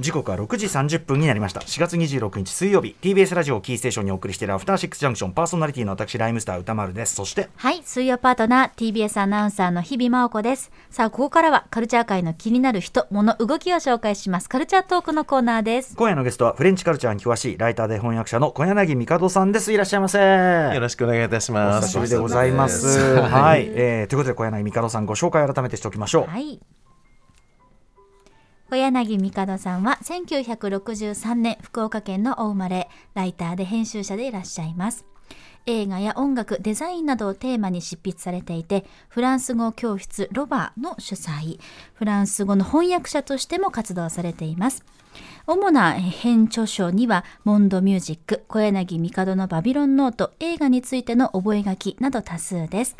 時刻は6時30分になりました。4月26日水曜日。TBS ラジオキーステーションにお送りしているアフターシックスジャンクションパーソナリティの私ライムスター歌丸です。そしてはい水曜パートナー TBS アナウンサーの日々真央子です。さあここからはカルチャー界の気になる人物動きを紹介します。カルチャートークのコーナーです。今夜のゲストはフレンチカルチャーに詳しいライターで翻訳者の小柳帝さんです。いらっしゃいませ。よろしくお願いいたします。お久しぶりでございます。はい、えー、ということで小柳帝さんご紹介改めてしておきましょう。はい小柳帝さんは1963年福岡県のお生まれライターで編集者でいらっしゃいます映画や音楽デザインなどをテーマに執筆されていてフランス語教室ロバーの主催フランス語の翻訳者としても活動されています主な編著書には、モンドミュージック、小柳帝のバビロンノート、映画についての覚書など多数です。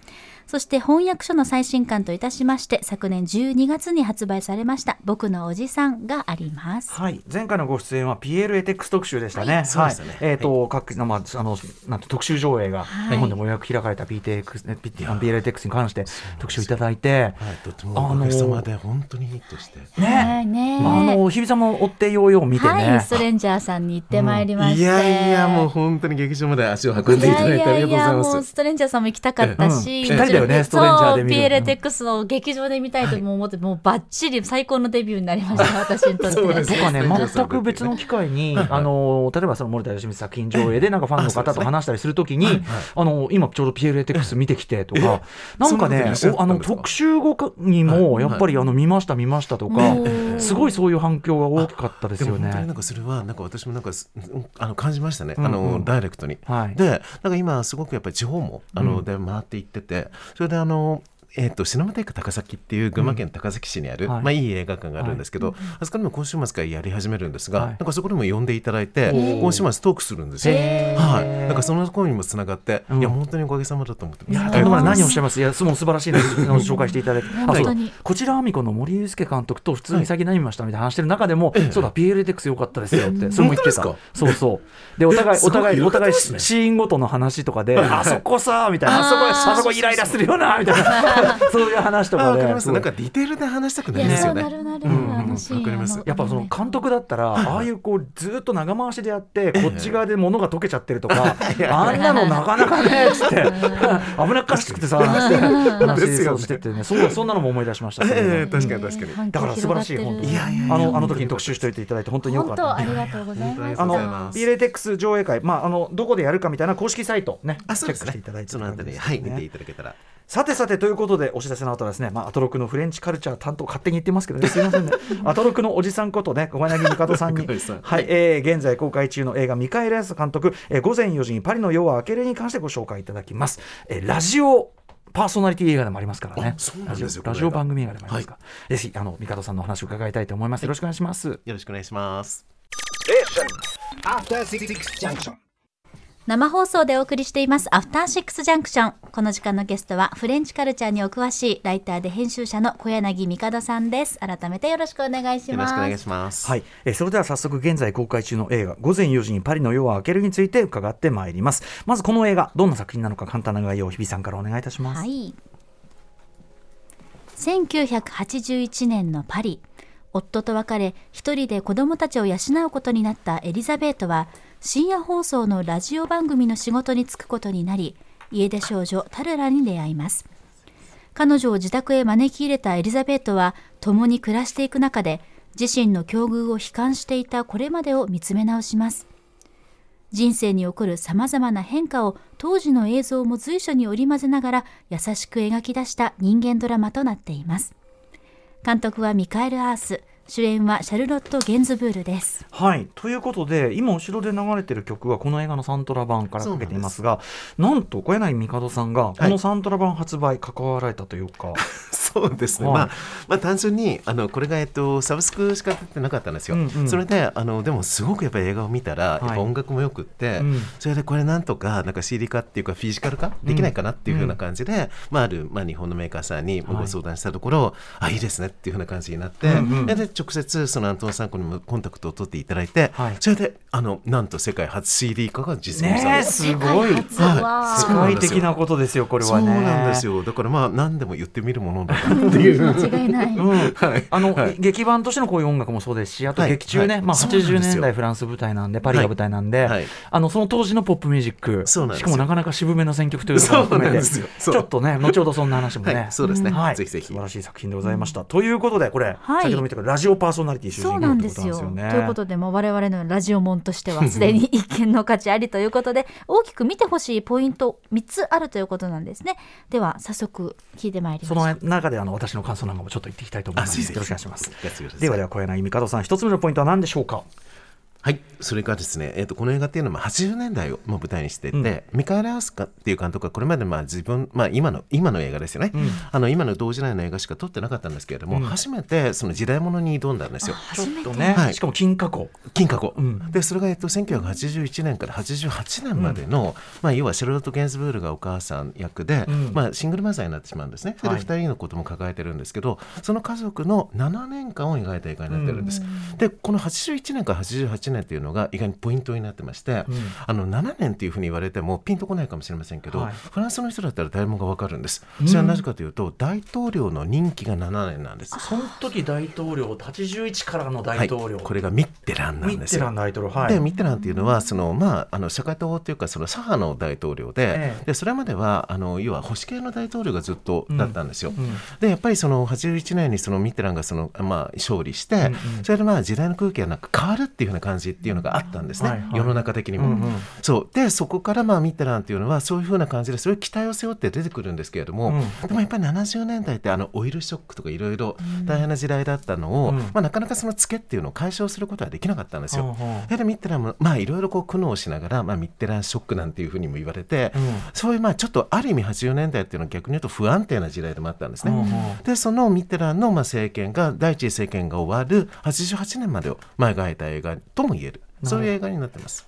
そして翻訳書の最新刊といたしまして、昨年12月に発売されました、僕のおじさんがあります。はい、前回のご出演は PL エテックス特集でしたね。はい、そうですね。えっ、ー、と、はい、各、まあ、あの、なんて特集上映が、日本でも予約開かれた PTX、PL エテックスに関して特集いただいて、はい、とてもおかげさまで本当にヒットして。ね、ね、あの、日比さんも追ってようよう見てね。はい、ストレンジャーさんに行ってまいりまして、いやいや、もう本当に劇場まで足を運んでいただいてありがとうございます。ストレンジャーさんも行きたかったし、ぴったりだよね、ストレンジャーで見る。PLTX の劇場で見たいと思って、もうばっちり最高のデビューになりました、私にとって。僕はね、全く別の機会に、あの、例えばその森田芳光作品上映で、なんかファンの方と話したりするときに、あの、今ちょうど PLTX 見てきてとか、なんかね、あの、特集後にも、やっぱりあの、見ました見ましたとか、すごいそういう反響が大きかったですよね。なんかそれは、なんか私もなんか、あの、感じましたね。あの、ダイレクトに。で、なんか今すごくやっぱり地方も、あの、で回っていってて、それであの、えーと、シネマテイク高崎っていう群馬県高崎市にある、うん、まあ、いい映画館があるんですけど、はい、あそこでも今週末からやり始めるんですが、はい、なんかそこでも呼んでいただいて今週末トークするんですよ。はい、なんかその声にもつながって、うん、いや本当におかげさまだと思ってます。いや何をおっしゃいます？いや素晴らしいの紹介していただいて。こちらあみこの森祐介監督と普通に先何見ましたみたいな話してる中でも、はい、そうだ PLTX 良かったですよってそれも言ってた。そうそう。でお互いお互いお互いシーンごとの話とかで あそこさみたいな。あそこあそこイライラするよなみたいな そういう話話とかで、なんかディテールで話したくないですよね。やっぱその監督だったら、ああいうこうずっと長回しでやって、こっち側で物が溶けちゃってるとか、あんなのなかなかねっつって。危なっかしくてさ話をしててね、そうそんなのも思い出しました。確かに確かに。だから素晴らしい本当に。あのあの時に特集しておいていただいて本当によかった。ありがとうございます。あの B レテックス上映会、まああのどこでやるかみたいな公式サイトね、チェックしていただいて、そのあたりはい見ていただけたら。さてさてということでお知らせの後はですね、まあ、アトロクのフレンチカルチャー担当勝手に言ってますけどねすみませんね アトロクのおじさんことね小柳帝さんに はい、えー、現在公開中の映画ミカエル・ヤス監督、えー、午前4時にパリの夜は明けるに関してご紹介いただきます、えー、ラジオパーソナリティ映画でもありますからね。ラジオラジオ番組映画でもありますから。はい、ぜひあの帝さんのお話を伺いたいと思います。よろしくお願いします。よろしくお願いします。生放送でお送りしていますアフターシックスジャンクションこの時間のゲストはフレンチカルチャーにお詳しいライターで編集者の小柳帝さんです。改めてよろしくお願いします。よろしくお願いします。はい、えそれでは早速現在公開中の映画午前4時にパリの夜は明けるについて伺ってまいります。まずこの映画どんな作品なのか簡単な概要を日比さんからお願いいたします。はい。1981年のパリ。夫と別れ一人で子供たちを養うことになったエリザベートは深夜放送のラジオ番組の仕事に就くことになり家出少女タルラに出会います。彼女を自宅へ招き入れたエリザベートは共に暮らしていく中で自身の境遇を悲観していたこれまでを見つめ直します。人生に起こるさまざまな変化を当時の映像も随所に織り交ぜながら優しく描き出した人間ドラマとなっています。監督はミカエル・アース主演はシャルロット・ゲンズブールです。はい。ということで今後ろで流れてる曲はこの映画のサントラ版からかけていますがなんと小柳帝さんがこのサントラ版発売関わられたというか、はい、そうですね、はい、まあ、まあ単純にあのこれが、えっと、サブスクしか出てなかったんですよ、うんうん、それであのでもすごくやっぱり映画を見たら、やっぱ音楽もよくって、うん、それでこれなんとかなんか CD 化っていうかフィジカル化？できないかなっていうふうな感じで、うん、まあ、ある、まあ、日本のメーカーさんにご相談したところ、はい、あいいですねっていうふうな感じになって、うんうん、で直接そのアントンさんにもコンタクトを取っていただいて、はい、それであのなんと世界初 CD 化が実現したんです、ね、すごい、はい、世界的なことですよこれは、ね、そうなんですよ。だからまあ何でも言ってみるものだっていう。間違いない。うん、はい。あの、はい、劇版としてのこういう音楽もそうですし、あと劇中ね、はい、まあ80年代フランス舞台なんで、パリが舞台なんで、はい、あのその当時のポップミュージック、しかもなかなか渋めの選曲というのも含めて、ちょっとね、後ほどそんな話もね、そうですね。はい。ぜひぜひ。素晴らしい作品でございました。ということで、これ、先ほど見たラジオパーソナリティ主人公ということなんですよね。ということで、も我々のラジオ門としては すでに一見の価値ありということで、大きく見てほしいポイント3つあるということなんですね。では早速聞いてまいりまその中であの私の感想なんかもちょっと言っていきたいと思います。よろしくお願いします。ではでは小柳美香さん一つ目のポイントは何でしょうか？はい。それからですね、えーと、この映画っていうのは80年代を舞台にしていて、うん、ミカエル・アウスカっていう監督はこれまでまあ自分、まあ、今の今の映画ですよね、うん、あの今の同時代の映画しか撮ってなかったんですけれども、うん、初めてその時代物に挑んだんですよ。ちょっとね、はい、しかも金過去。金過去、でそれが、えっと、1981年から88年までの、まあ、要はシェルロット・ゲンズブールがお母さん役で、まあ、シングルマザーになってしまうんですね。で、はい、2人のことも抱えてるんですけどその家族の7年間を描いた映画になってるんです。でこの81年から88年っていうのが意外にポイントになってまして、うん、あの7年っていうふうに言われてもピンとこないかもしれませんけど、はい、フランスの人だったら誰もが分かるんです。それはなぜかというと、大統領の任期が7年なんです。その時大統領81からの大統領、はい、これがミッテランなんですよ。ミッテラン大統領、はい、でミッテランっていうのはその、まあ、あの社会党というかその左派の大統領でええ、でそれまではあの要は保守系の大統領がずっとだったんですよ、うんうん、でやっぱりその81年にそのミッテランがその、まあ、勝利して、それでまあ時代の空気がなんか変わるっていうふうな感じっていうのがあったんですね、はいはい、世の中的にも、うんうん、そう。でそこからまあミッテランっていうのはそういうふうな感じでそういう期待を背負って出てくるんですけれども、うん、でもやっぱり70年代ってあのオイルショックとかいろいろ大変な時代だったのを、うん、まあ、なかなかそのツケっていうのを解消することはできなかったんですよ。うん、でミッテランもまあいろいろこう苦悩しながら、まあ、ミッテランショックなんていうふうにも言われて、そういうまあちょっとある意味80年代っていうのは逆に言うと不安定な時代でもあったんですね。でそのミッテランのまあ政権が第一次政権が終わる88年までをまあ描いた映画とも言える。そういう映画になってます。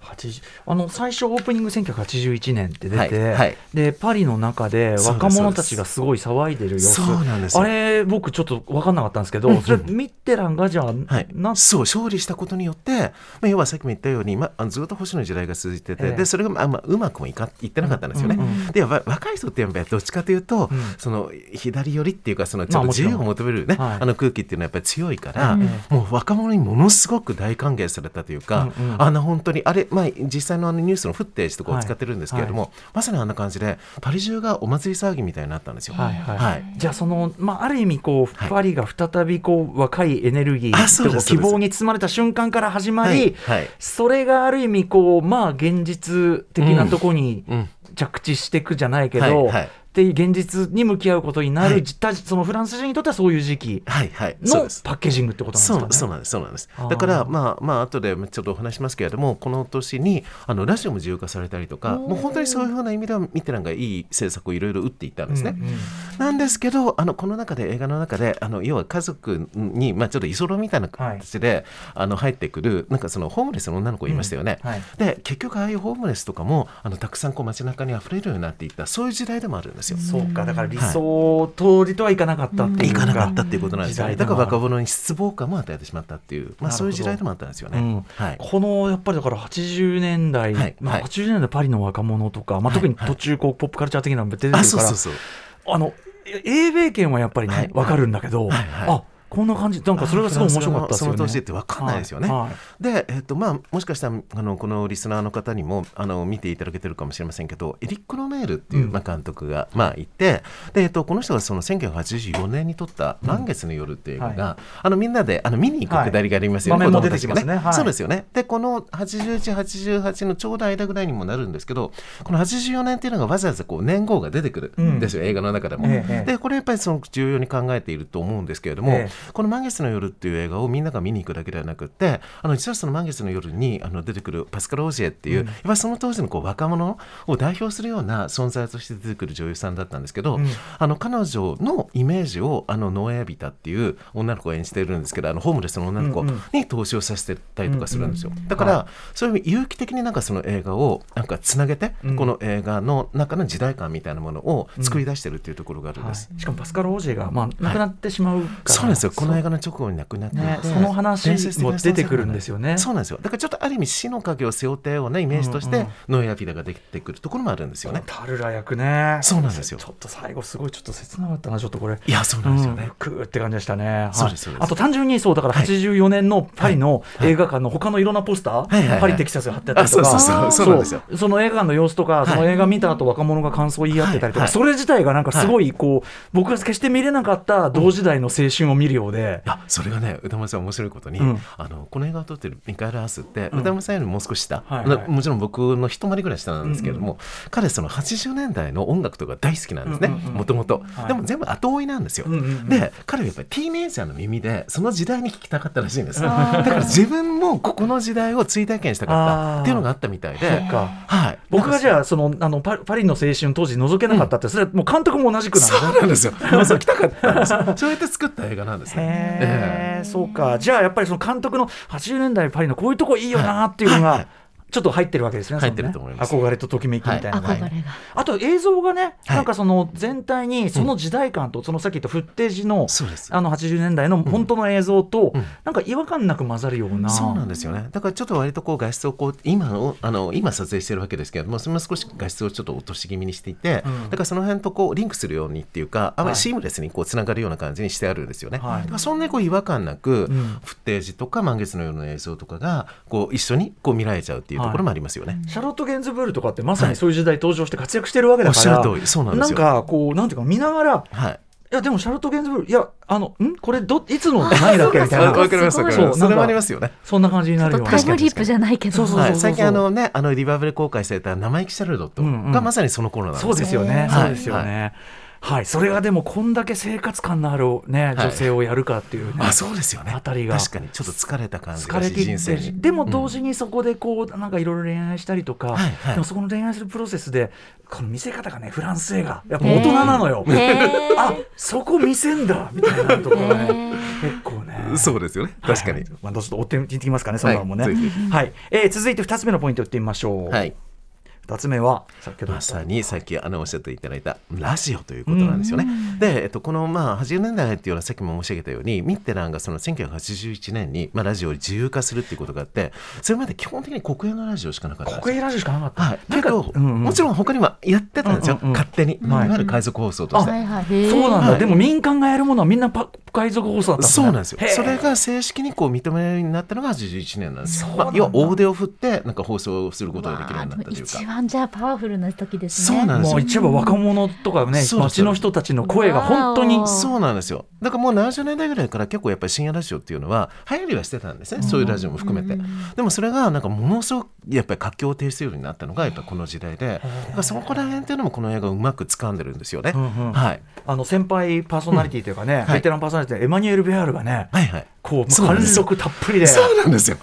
あの最初オープニング1981年って出て、はいはい、でパリの中で若者たちがすごい騒いでる様子。あれ僕ちょっと分かんなかったんですけど、うんうん、それミッテランがじゃあ、はい、そう勝利したことによって、まあ、要はさっきも言ったように、まあ、ずっと保守の時代が続いてて、えー、でそれが、まあまあ、うまくもいかいってなかったんですよね。うんうん、で若い人ってやっぱりどっちかというと、うん、その左寄りっていうかそのちょっと自由を求めるね、まあ、あの空気っていうのはやっぱり強いから、うん、もう若者にものすごく大歓迎されたというか、うんうん、あの本当にあれ、まあ、実際のあのニュースのフッテージとかを使ってるんですけれども、はい。はい、まさにあんな感じでパリ中がお祭り騒ぎみたいになったんですよ。はいはい。はい、じゃあその、まあ、ある意味こう、パリが再びこう若いエネルギーと希望に包まれた瞬間から始まり、それがある意味こう、まあ、現実的なところに着地していくじゃないけど、はいはいって現実に向き合うことになる、はい、そのフランス人にとってはそういう時期のパッケージングってことなんですか、ね、そうなんですそうなんです。だからまあまあ後でちょっとお話しますけれどもこの年にあのラジオも自由化されたりとかもう本当にそういうふうな意味ではミテランがいい政策をいろいろ打っていったんですね、うんうん、なんですけどあのこの中で映画の中であの要は家族に、まあ、ちょっと居候みたいな形で、はい、あの入ってくるなんかそのホームレスの女の子いましたよね、うんはい、で結局ああいうホームレスとかもあのたくさんこう街中に溢れるようになっていったそういう時代でもあるんですよ。そうかだから理想通りとはいかなかったっていう、い、かなかったっていうことなんですよね。だから若者に失望感も与えてしまったっていう、まあ、そういう時代でもあったんですよね、うん。はい、このやっぱりだから80年代、はい、まあ、80年代パリの若者とか、まあ、特に途中こうポップカルチャー的なのも出てくるから、あの英米圏はやっぱりね、わかるんだけど、あこんな感じ。なんかそれがすごい面白かったですよね。その年って分かんないですよね。はい。はい、で、えっとまあ、もしかしたらあのこのリスナーの方にもあの見ていただけてるかもしれませんけどエリック・ロメールっていう、まあ、監督が、まあ、いてで、えっと、この人がその1984年に撮った「満月の夜」っていう映画が、うんはい、あのみんなであの見に行くくだりがありますよね、はい、子供たちがね。ね。そうですよね。でこの8188のちょうど間ぐらいにもなるんですけどこの84年っていうのがわざわざこう年号が出てくるんですよ、うん、映画の中でも。ええ、でこれやっぱりその重要に考えていると思うんですけれども、え、この「満月の夜」夜っていう映画をみんなが見に行くだけではなくてあの実はその満月の夜にあの出てくるパスカル・オジエっていう、うん、やっぱその当時のこう若者を代表するような存在として出てくる女優さんだったんですけど、うん、あの彼女のイメージをあのノエ・アビタっていう女の子を演じているんですけどあのホームレスの女の子に投資をさせてたりとかするんですよ、うんうん、だから、はい、そういう有機的になんかその映画をなんかつなげて、この映画の中の時代感みたいなものを作り出してるっていうところがあるんです、はい、しかもパスカル・オジエが、まあ、亡くなってしまうから、そうですよこの映画の直後に亡くなって、ね、その話も出てくるんですよね。そうなんですよ。だからちょっとある意味死の影を背負ったようなイメージとして、ノエアピダが出てくるところもあるんですよね。タルラ役ね。そうなんですよ。ちょっと最後すごいちょっと切なかったなちょっとこれ。いやそうなんですよね、クーって感じでしたね、そうですあと単純にそうだから84年のパリの映画館の他のいろんなポスター、パリテキサスが貼ってあったりとか。その映画館の様子とか、その映画見た後若者が感想を言い合ってたりとか、それ自体がなんかすごいこう、僕が決して見れなかった同時代の青春を見るようで、いやそれがね歌丸さん面白いことに、あのこの映画を撮ってるミカエル・アースって、歌丸さんよりもう少し下、もちろん僕の一回りぐらい下なんですけれども、彼その80年代の音楽とか大好きなんですねもともとでも全部後追いなんですよ、で彼はやっぱりティーネイジャーの耳でその時代に聞きたかったらしいんです。だから自分もここの時代を追体験したかった。っていうのがあったみたいで、はい、僕がじゃあそのあのパパリの青春当時覗けなかったって、それはもう監督も同じくなんそうなんですよ。そう来たかったんです。そうやって作った映画なんですね。へえそうか。じゃあやっぱりその監督の80年代パリのこういうとこいいよなっていうのが、ちょっと入ってるわけですね。入ってると思います。憧れとときめきみたいな。はい、あと映像がね、なんかその全体にその時代感と、そのさっき言ったフッテージの、あの80年代の本当の映像と、なんか違和感なく混ざるような。そうなんですよね。だからちょっと割とこう画質をこう今のあの今撮影してるわけですけれども、それも少し画質をちょっと落とし気味にしていて、だからその辺とこうリンクするようにっていうか、あまりシームレスにこうつながるような感じにしてあるんですよね。はい、そんなにこう違和感なく、フッテージとか満月のような映像とかがこう一緒にこう見られちゃうっていうところもありますよね。シャロット・ゲンズブールとかってまさにそういう時代登場して活躍してるわけだから、はい、そうなんなんかこうなんていうか見ながら、はい、いやでもシャロット・ゲンズブールいやあのんこれどいつの何だっけみたいなわかりますわかります。それもありますよね。そんな感じになるよタイムリープじゃないけど。最近あのねあのリバーブで公開された生意気シャルロットがまさにその頃なんですそうですよね。そうですよね、はい、それがでもこんだけ生活感のある、ね、女性をやるかっていう、ね、あそうですよね。あたりが。確かにちょっと疲れた感じがし人生に。でも同時にそこでこうなんかいろいろ恋愛したりとか、はいはい、でもそこの恋愛するプロセスでこの見せ方がねフランス映画やっぱ大人なのよ。あそこ見せんだみたいなところね結構ね。そうですよね。確かに、はい、まあ、どうぞ追っていきますかねそのもね。はい、はい、えー、続いて2つ目のポイントいってみましょう。はい2つ目はまさにさっきあのおっしゃっていただいたラジオということなんですよね。で、えっと、この、まあ、80年代っていうのはさっきも申し上げたようにミッテランがその1981年に、まあ、ラジオを自由化するっていうことがあってそれまで基本的に国営のラジオしかなかった国営ラジオしかなかった、はい、けど、うんうん、もちろん他にもやってたんですよ、うんうん、勝手に、い、わゆる海賊放送として。はいはい、そうなんだ、はい、でも民間がやるものはみんなパ海賊放送だった、ね、そうなんですよそれが正式にこう認めるようになったのが81年なんです。まあ、要は大手を振ってなんか放送することができるようになったというか。一番じゃあパワフルルな時ですね。そうなんですよ。一番若者とかね、街の人たちの声が本当に。そうなんですよ。だからもう70年代ぐらいから結構やっぱり深夜ラジオっていうのは流行りはしてたんですね。そういうラジオも含めて。でもそれがなんかものすごくやっぱり活況を呈するようになったのがやっぱこの時代で、そこら辺っていうのもこの映画をうまく掴んでるんですよね。はい。あの先輩パーソナリティというかね、ベテランパーソナリティエマニュエル・ベアールがね、はいはい、こう貫禄たっぷりで。そうなんですよ。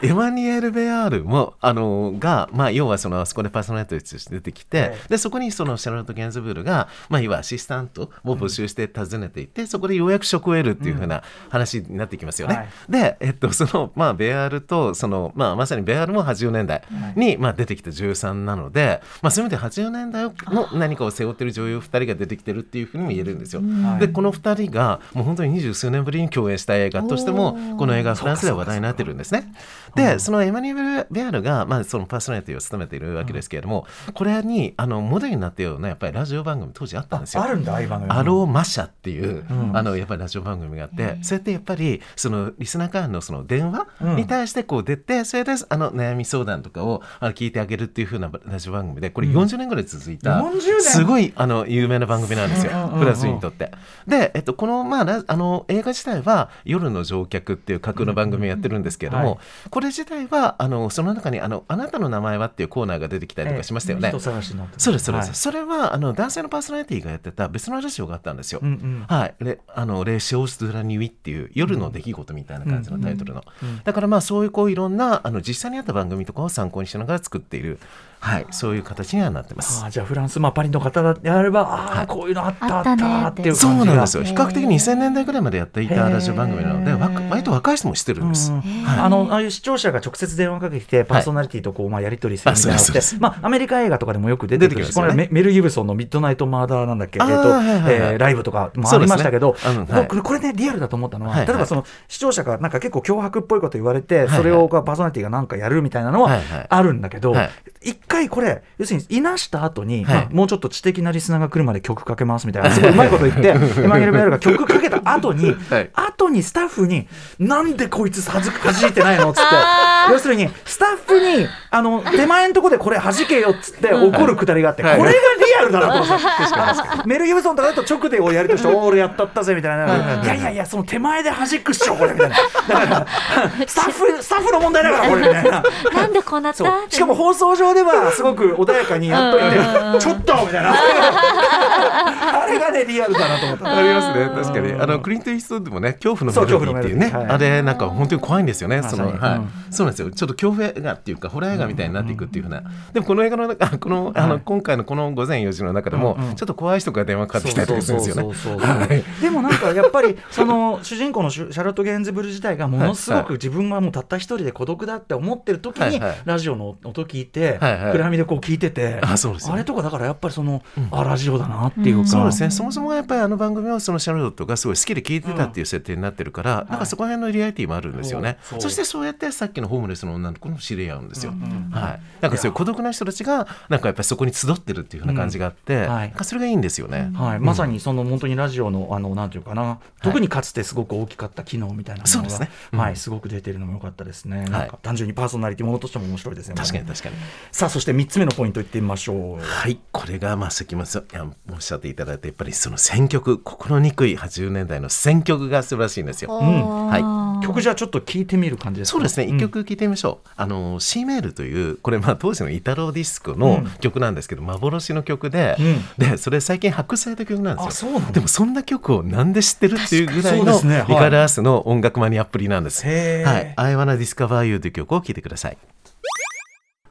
でエマニュエル・ベアールもあのが、まあ、要はそのあそこでパーソナリティとして出てきて、はい、でそこにそのシャロット・ゲンズブールが、まあ、いわアシスタントを募集して訪ねていって、うん、そこでようやく職を得るっていうふうな話になってきますよね。はい、で、えっとそのまあ、ベアールとその、まあ、まさにベアールも80年代に、はい、まあ、出てきた女優さんなので、まあ、そういう意味で80年代の何かを背負ってる女優2人が出てきてるっていうふうにも言えるんですよ。でこの2人がもう本当に二十数年ぶりに共演した映画としてもこの映画はフランスでは話題になってるんですね。で、そのエマニュエル・ベアルが、まあ、そのパーソナリティを務めているわけですけれども、これにあのモデルになったようなやっぱりラジオ番組当時あったんですよ。あるんだ、あ番組。アローマシャっていう、あのやっぱりラジオ番組があって、それってやっぱりそのリスナーからのその電話に対してこう出て、それであの悩み相談とかを聞いてあげるっていうふうなラジオ番組で、これ40年ぐらい続いた、すごいあの有名な番組なんですよ、プラスにとって。で、えっと、この,、まあ、あの映画自体は夜の乗客っていう架空の番組をやってるんですけれども、これ自体はあのその中にあの「あなたの名前は?」っていうコーナーが出てきたりとかしましたよね。えー、そうですそうです、はい、それはあの男性のパーソナリティがやってた別のラジオがあったんですよ。うんうん、はい。レあのレシオス・ドゥラニュイっていう夜の出来事みたいな感じのタイトルの。うんうん、だからまあそういうこういろんなあの実際にあった番組とかを参考にしながら作っているはい、そういう形にはなってます。あじゃあフランス、まあ、パリの方であれば、ああ、はい、こういうのあったあったって。いうそうなんですよ。比較的2000年代ぐらいまでやっていたラジオ番組なので、割と若い人もしてるんです。はあのああいう視聴者が直接電話かけてパーソナリティとこう、まあ、やり取りするみたいな。のって、まあ、アメリカ映画とかでもよく出てくる。し、これメメル・ギブソンのミッドナイト・マーダーなんだっけ、えーとえライブとかもありましたけど、これこれねリアルだと思ったのは、例えばその視聴者がなんか結構脅迫っぽいこと言われて、それをパーソナリティがなんかやるみたいなのはあるんだけど、一回これ要するにいなした後に、まあ、もうちょっと知的なリスナーが来るまで曲かけますみたいなすごいうまいこと言って エマニュエル・ベールが曲かけた後に、はい、後にスタッフになんでこいつはじはじいてないの？っつって。要するにスタッフにあの手前のとこでこれはじけよっつって怒るくだりがあって、はい、これがリアルだなと思って メル・ギブソンとかだと直でをやりとして俺やったったぜみたいな。いやいやいやその手前ではじくっしょこれみたいな。だからスタッフスタッフの問題だからこれみたいな。なんでこうなった？しかも放送上ではすごく穏やかにやっといてちょっとみたいな あれがねリアルだなと思った。ありますね。確かに。あのクリント・イーストウッドもね恐怖のメロディーって。いうねあれなんか本当に怖いんですよねそのはい。そうなんですよ。ちょっと恐怖映画っていうかホラー映画みたいになっていくっていうふうなでもこの映画の中このあの今回のこの午前4時の中でもちょっと怖い人が電話かかってきたりとかするんですよね。でもなんかやっぱりその主人公のシャロット・ゲンズブル自体がものすごく自分はもうたった一人で孤独だって思ってる時にラジオの音聞いて暗闇でこう聞いててあれとかだからやっぱりそのあラジオだなっていうか。そうですね。そもそもやっぱりあの番組をそのシャロットがすごい好きで聞いてたっていう設定になってるから、なんかそこら辺のリアリティもあるんですよね、そしてそうやってさっきのホームレスの女の子も知り合うんですよ、はい、なんかそういう孤独な人たちがなんかやっぱりそこに集ってるっていうふうな感じがあって、はい、それがいいんですよね、はい、まさにその本当にラジオのあのなんていうかな、特にかつてすごく大きかった機能みたいなものが、ね。はい、すごく出てるのも良かったですね、なんか単純にパーソナリティものとしても面白いですね。確かに確かにさあそして3つ目のポイントいってみましょう。はい。これがまあさっきもおっしゃっていただいてやっぱりその選曲心にくい80年代の選曲が素晴らしいんですよ、うん、はい。曲じゃちょっと聞いてみる感じですか？そうですね。一曲聞いてみましょう、あの C メールというこれまあ当時のイタローディスコの曲なんですけど、幻の曲で、でそれ最近発掘された曲なんですよ。でもそんな曲をなんで知ってるっていうぐらいのミカル・アースの音楽マニアっぷりなんです、はい、I wanna discover you という曲を聴いてください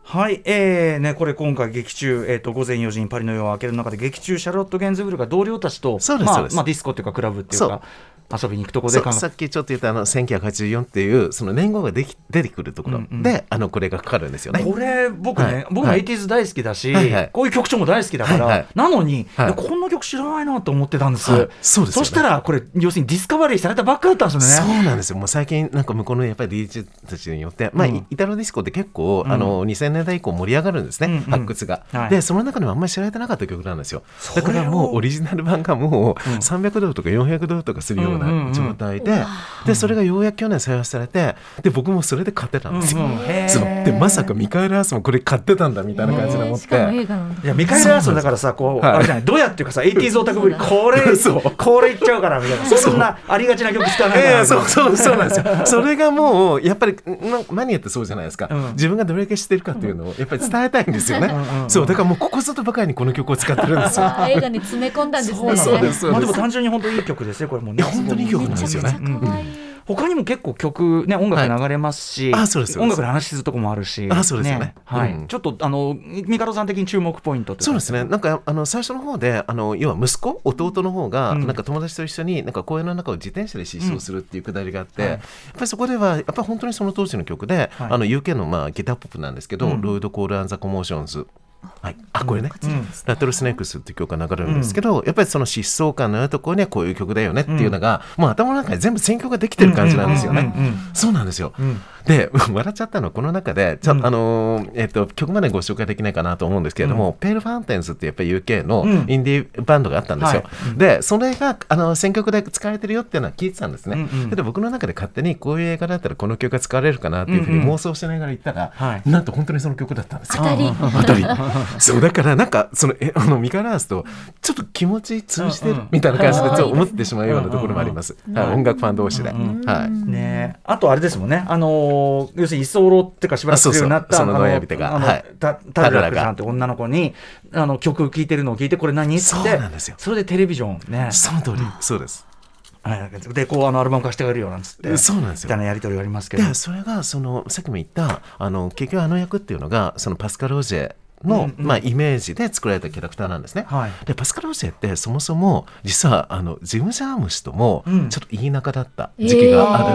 はい、えーね、これ今回劇中、えーと、午前4時にパリの夜は明ける中で劇中シャルロット・ゲンズブルが同僚たちとまあまあ、ディスコっていうかクラブっていうか遊びに行くとこでさっきちょっと言ったあの1984っていうその年号ができ出てくるところで、うんうん、あのこれがかかるんですよね。これ僕ね、はい、僕も 80s 大好きだし、はいはい、こういう曲調も大好きだから、はいはい、なのに、はい、こんな曲知らないなと思ってたんです、はい、そうです、ね、そしたらこれ要するに discovery されたばっかだったんですよね。そうなんですよ。もう最近なんか向こうのやっぱり DJ たちによって、まあ、うん、イタロディスコって結構、あの2000年代以降盛り上がるんですね、うんうん、発掘が、でその中でもあんまり知られてなかった曲なんですよ。だからもうオリジナル版がもう300ドルとか400ドルとかするような状態ででそれがようやく去年採用されてで僕もそれで買ってたんですよ。そうでまさかミカエル・アースもこれ買ってたんだみたいな感じで思って。いやミカエル・アースだからさこう、あれじゃないどうやっていうかさ 80s オタクぶりこれこれいっちゃうからみたいなそんなありがちな曲使わないから。そうそう そうなんですよ。それがもうやっぱりマニアってそうじゃないですか。自分がどれだけ知ってるかっていうのをやっぱり伝えたいんですよね。そうだからもうここぞとばかりにこの曲を使ってるんですよ。映画に詰め込んだんですね。そうです。まあでも単純に本当にいい曲ですねこれもね。本当にいい曲なんですよね。他にも結構曲ね音楽流れますし、はい、あそうです。音楽の話するとこもあるし、あそうですよね。ねはい、うん、ちょっとあのミカドさん的に注目ポイントそうですね。なんかあの最初の方であの要は息子弟の方が、うん、なんか友達と一緒になんか公園の中を自転車で疾走するっていうくだりがあって、うん。はい、やっぱりそこではやっぱり本当にその当時の曲で、はい、あの UK のまあギターポップなんですけど、 Lloyd Cole and the Commotions はい、あこれね、うん、 Rattlesnakes っていう曲が流れるんですけど、うん、やっぱりその疾走感のあるところにはこういう曲だよねっていうのが、もう頭の中に全部選曲ができてる感じなんですよね。そうなんですよ。で 笑っちゃったのはこの中でちょ、うん、あのえっと、曲までご紹介できないかなと思うんですけれども、うん、ペール・ファウンテンスってやっぱり UK のインディーバンドがあったんですよ。はい、でそれがあの選曲で使われてるよっていうのは聞いてたんですね。うんうん、で僕の中で勝手にこういう映画だったらこの曲が使われるかなっていうふうに妄想しながら言ったら、うんうん、なんと本当にその曲だったんですよ。当たり。当たり そうだからなんかそのえあのミカラースとちょっと気持ち通じてるみたいな感じでちょっと思ってしまうようなところもあります。はい、音楽ファン同士で。はい。ね。あとあれですもんね。あの要するに候っていうかしばらくするようになったその野手が、はい、タタルラクさんって女の子にあの曲聴いてるのを聞いてこれ何？ってそうなんですよ。それでテレビジョンね。その通り、そうです。でこうあのアルバム貸してあげるよなんつって。そうなんですよ。みたいなやり取りがありますけど。それがそのさっきも言ったあの結局あの役っていうのがそのパスカル・オジェの、うんうん、まあ、イメージで作られたキャラクターなんですね。はい、でパスカル・オシェってそもそも実はあのジム・ジャーム氏ともちょっといい仲だった時期がある、え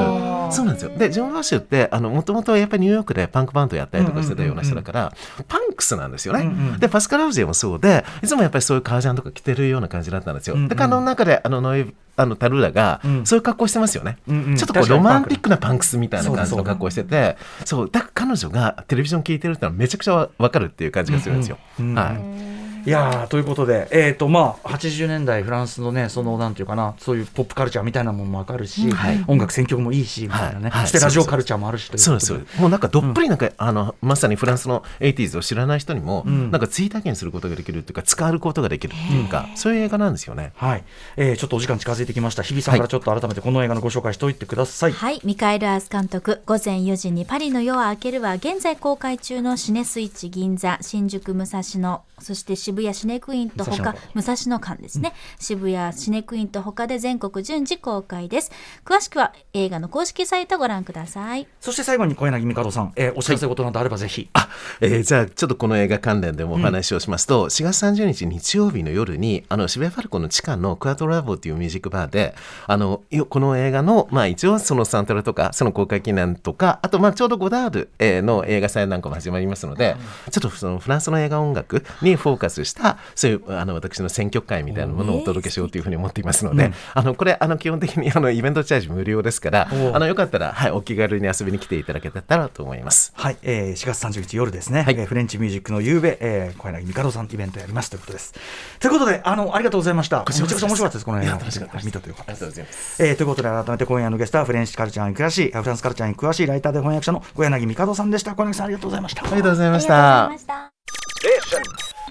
ー、そうなんですよ。でジム・バッシュってもともとやっぱりニューヨークでパンクバンドやったりとかしてたような人だから、パンクスなんですよね。うんうん、でパスカル・オシェもそうでいつもやっぱりそういう革ジャンとか着てるような感じだったんですよ。うんうん、であの中であのノイあのタルーラが、そういう格好してますよね、うんうん、ちょっとこうロマンティックなパンクスみたいな感じの格好しててそうだから彼女がテレビジョン聞いてるってのはめちゃくちゃわかるっていう感じがするんですよ。うんうん、はいいやということで、えーとまあ、80年代フランスのねそのなんていうかなそういうポップカルチャーみたいなものも分かるし、はい、音楽選曲もいいしみたいなね、はい、そしてラジオカルチャーもあるしというそうです。もうなんかどっぷりなんか、うん、あのまさにフランスの 80s を知らない人にも、うん、なんか追体験することができるっていうか使うことができるっていうかそういう映画なんですよね、はい。えー、ちょっとお時間近づいてきました。日比さんからちょっと改めてこの映画のご紹介しておいてください。はい。ミカエル・アース監督午前4時にパリの夜は明けるは現在公開中のシネスイッチ銀座新宿武蔵野そして渋谷シネクインと他武蔵野。間ですね、うん、渋谷シネクインと他で全国順次公開です。詳しくは映画の公式サイトご覧ください。そして最後に小柳美香さん、えー、お知らせことなどあればぜひ、あ、えー、じゃあちょっとこの映画関連でもお話をしますと、うん、4月30日日曜日の夜にあの渋谷ファルコンの地下のクアトラボっていうミュージックバーであのこの映画のまあ一応そのサントラとかその公開記念とかあとまあちょうどゴダールの映画祭なんかも始まりますので、うん、ちょっとそのフランスの映画音楽にフォーカスしたそういうあの私の選曲会みたいなものをお届けしようというふうに思っていますので、うん、あのこれあの基本的にあのイベントチャージ無料ですからあのよかったら、はい、お気軽に遊びに来ていただけたらと思います。はい、えー、4月30日夜ですね、はい、えー、フレンチミュージックの夕べ、えー、小柳美香さんイベントやりますということです。ということであのありがとうございました。めちゃくちゃ面白かったですこの映画。見たというか。ありがとうございます。えー、ということで改めて今夜のゲストはフレンチカルチャーに詳しいフランスカルチャーに詳ししいライターで翻訳者の小柳美香さんでした。小柳さんありがとうございました。ありがとうございました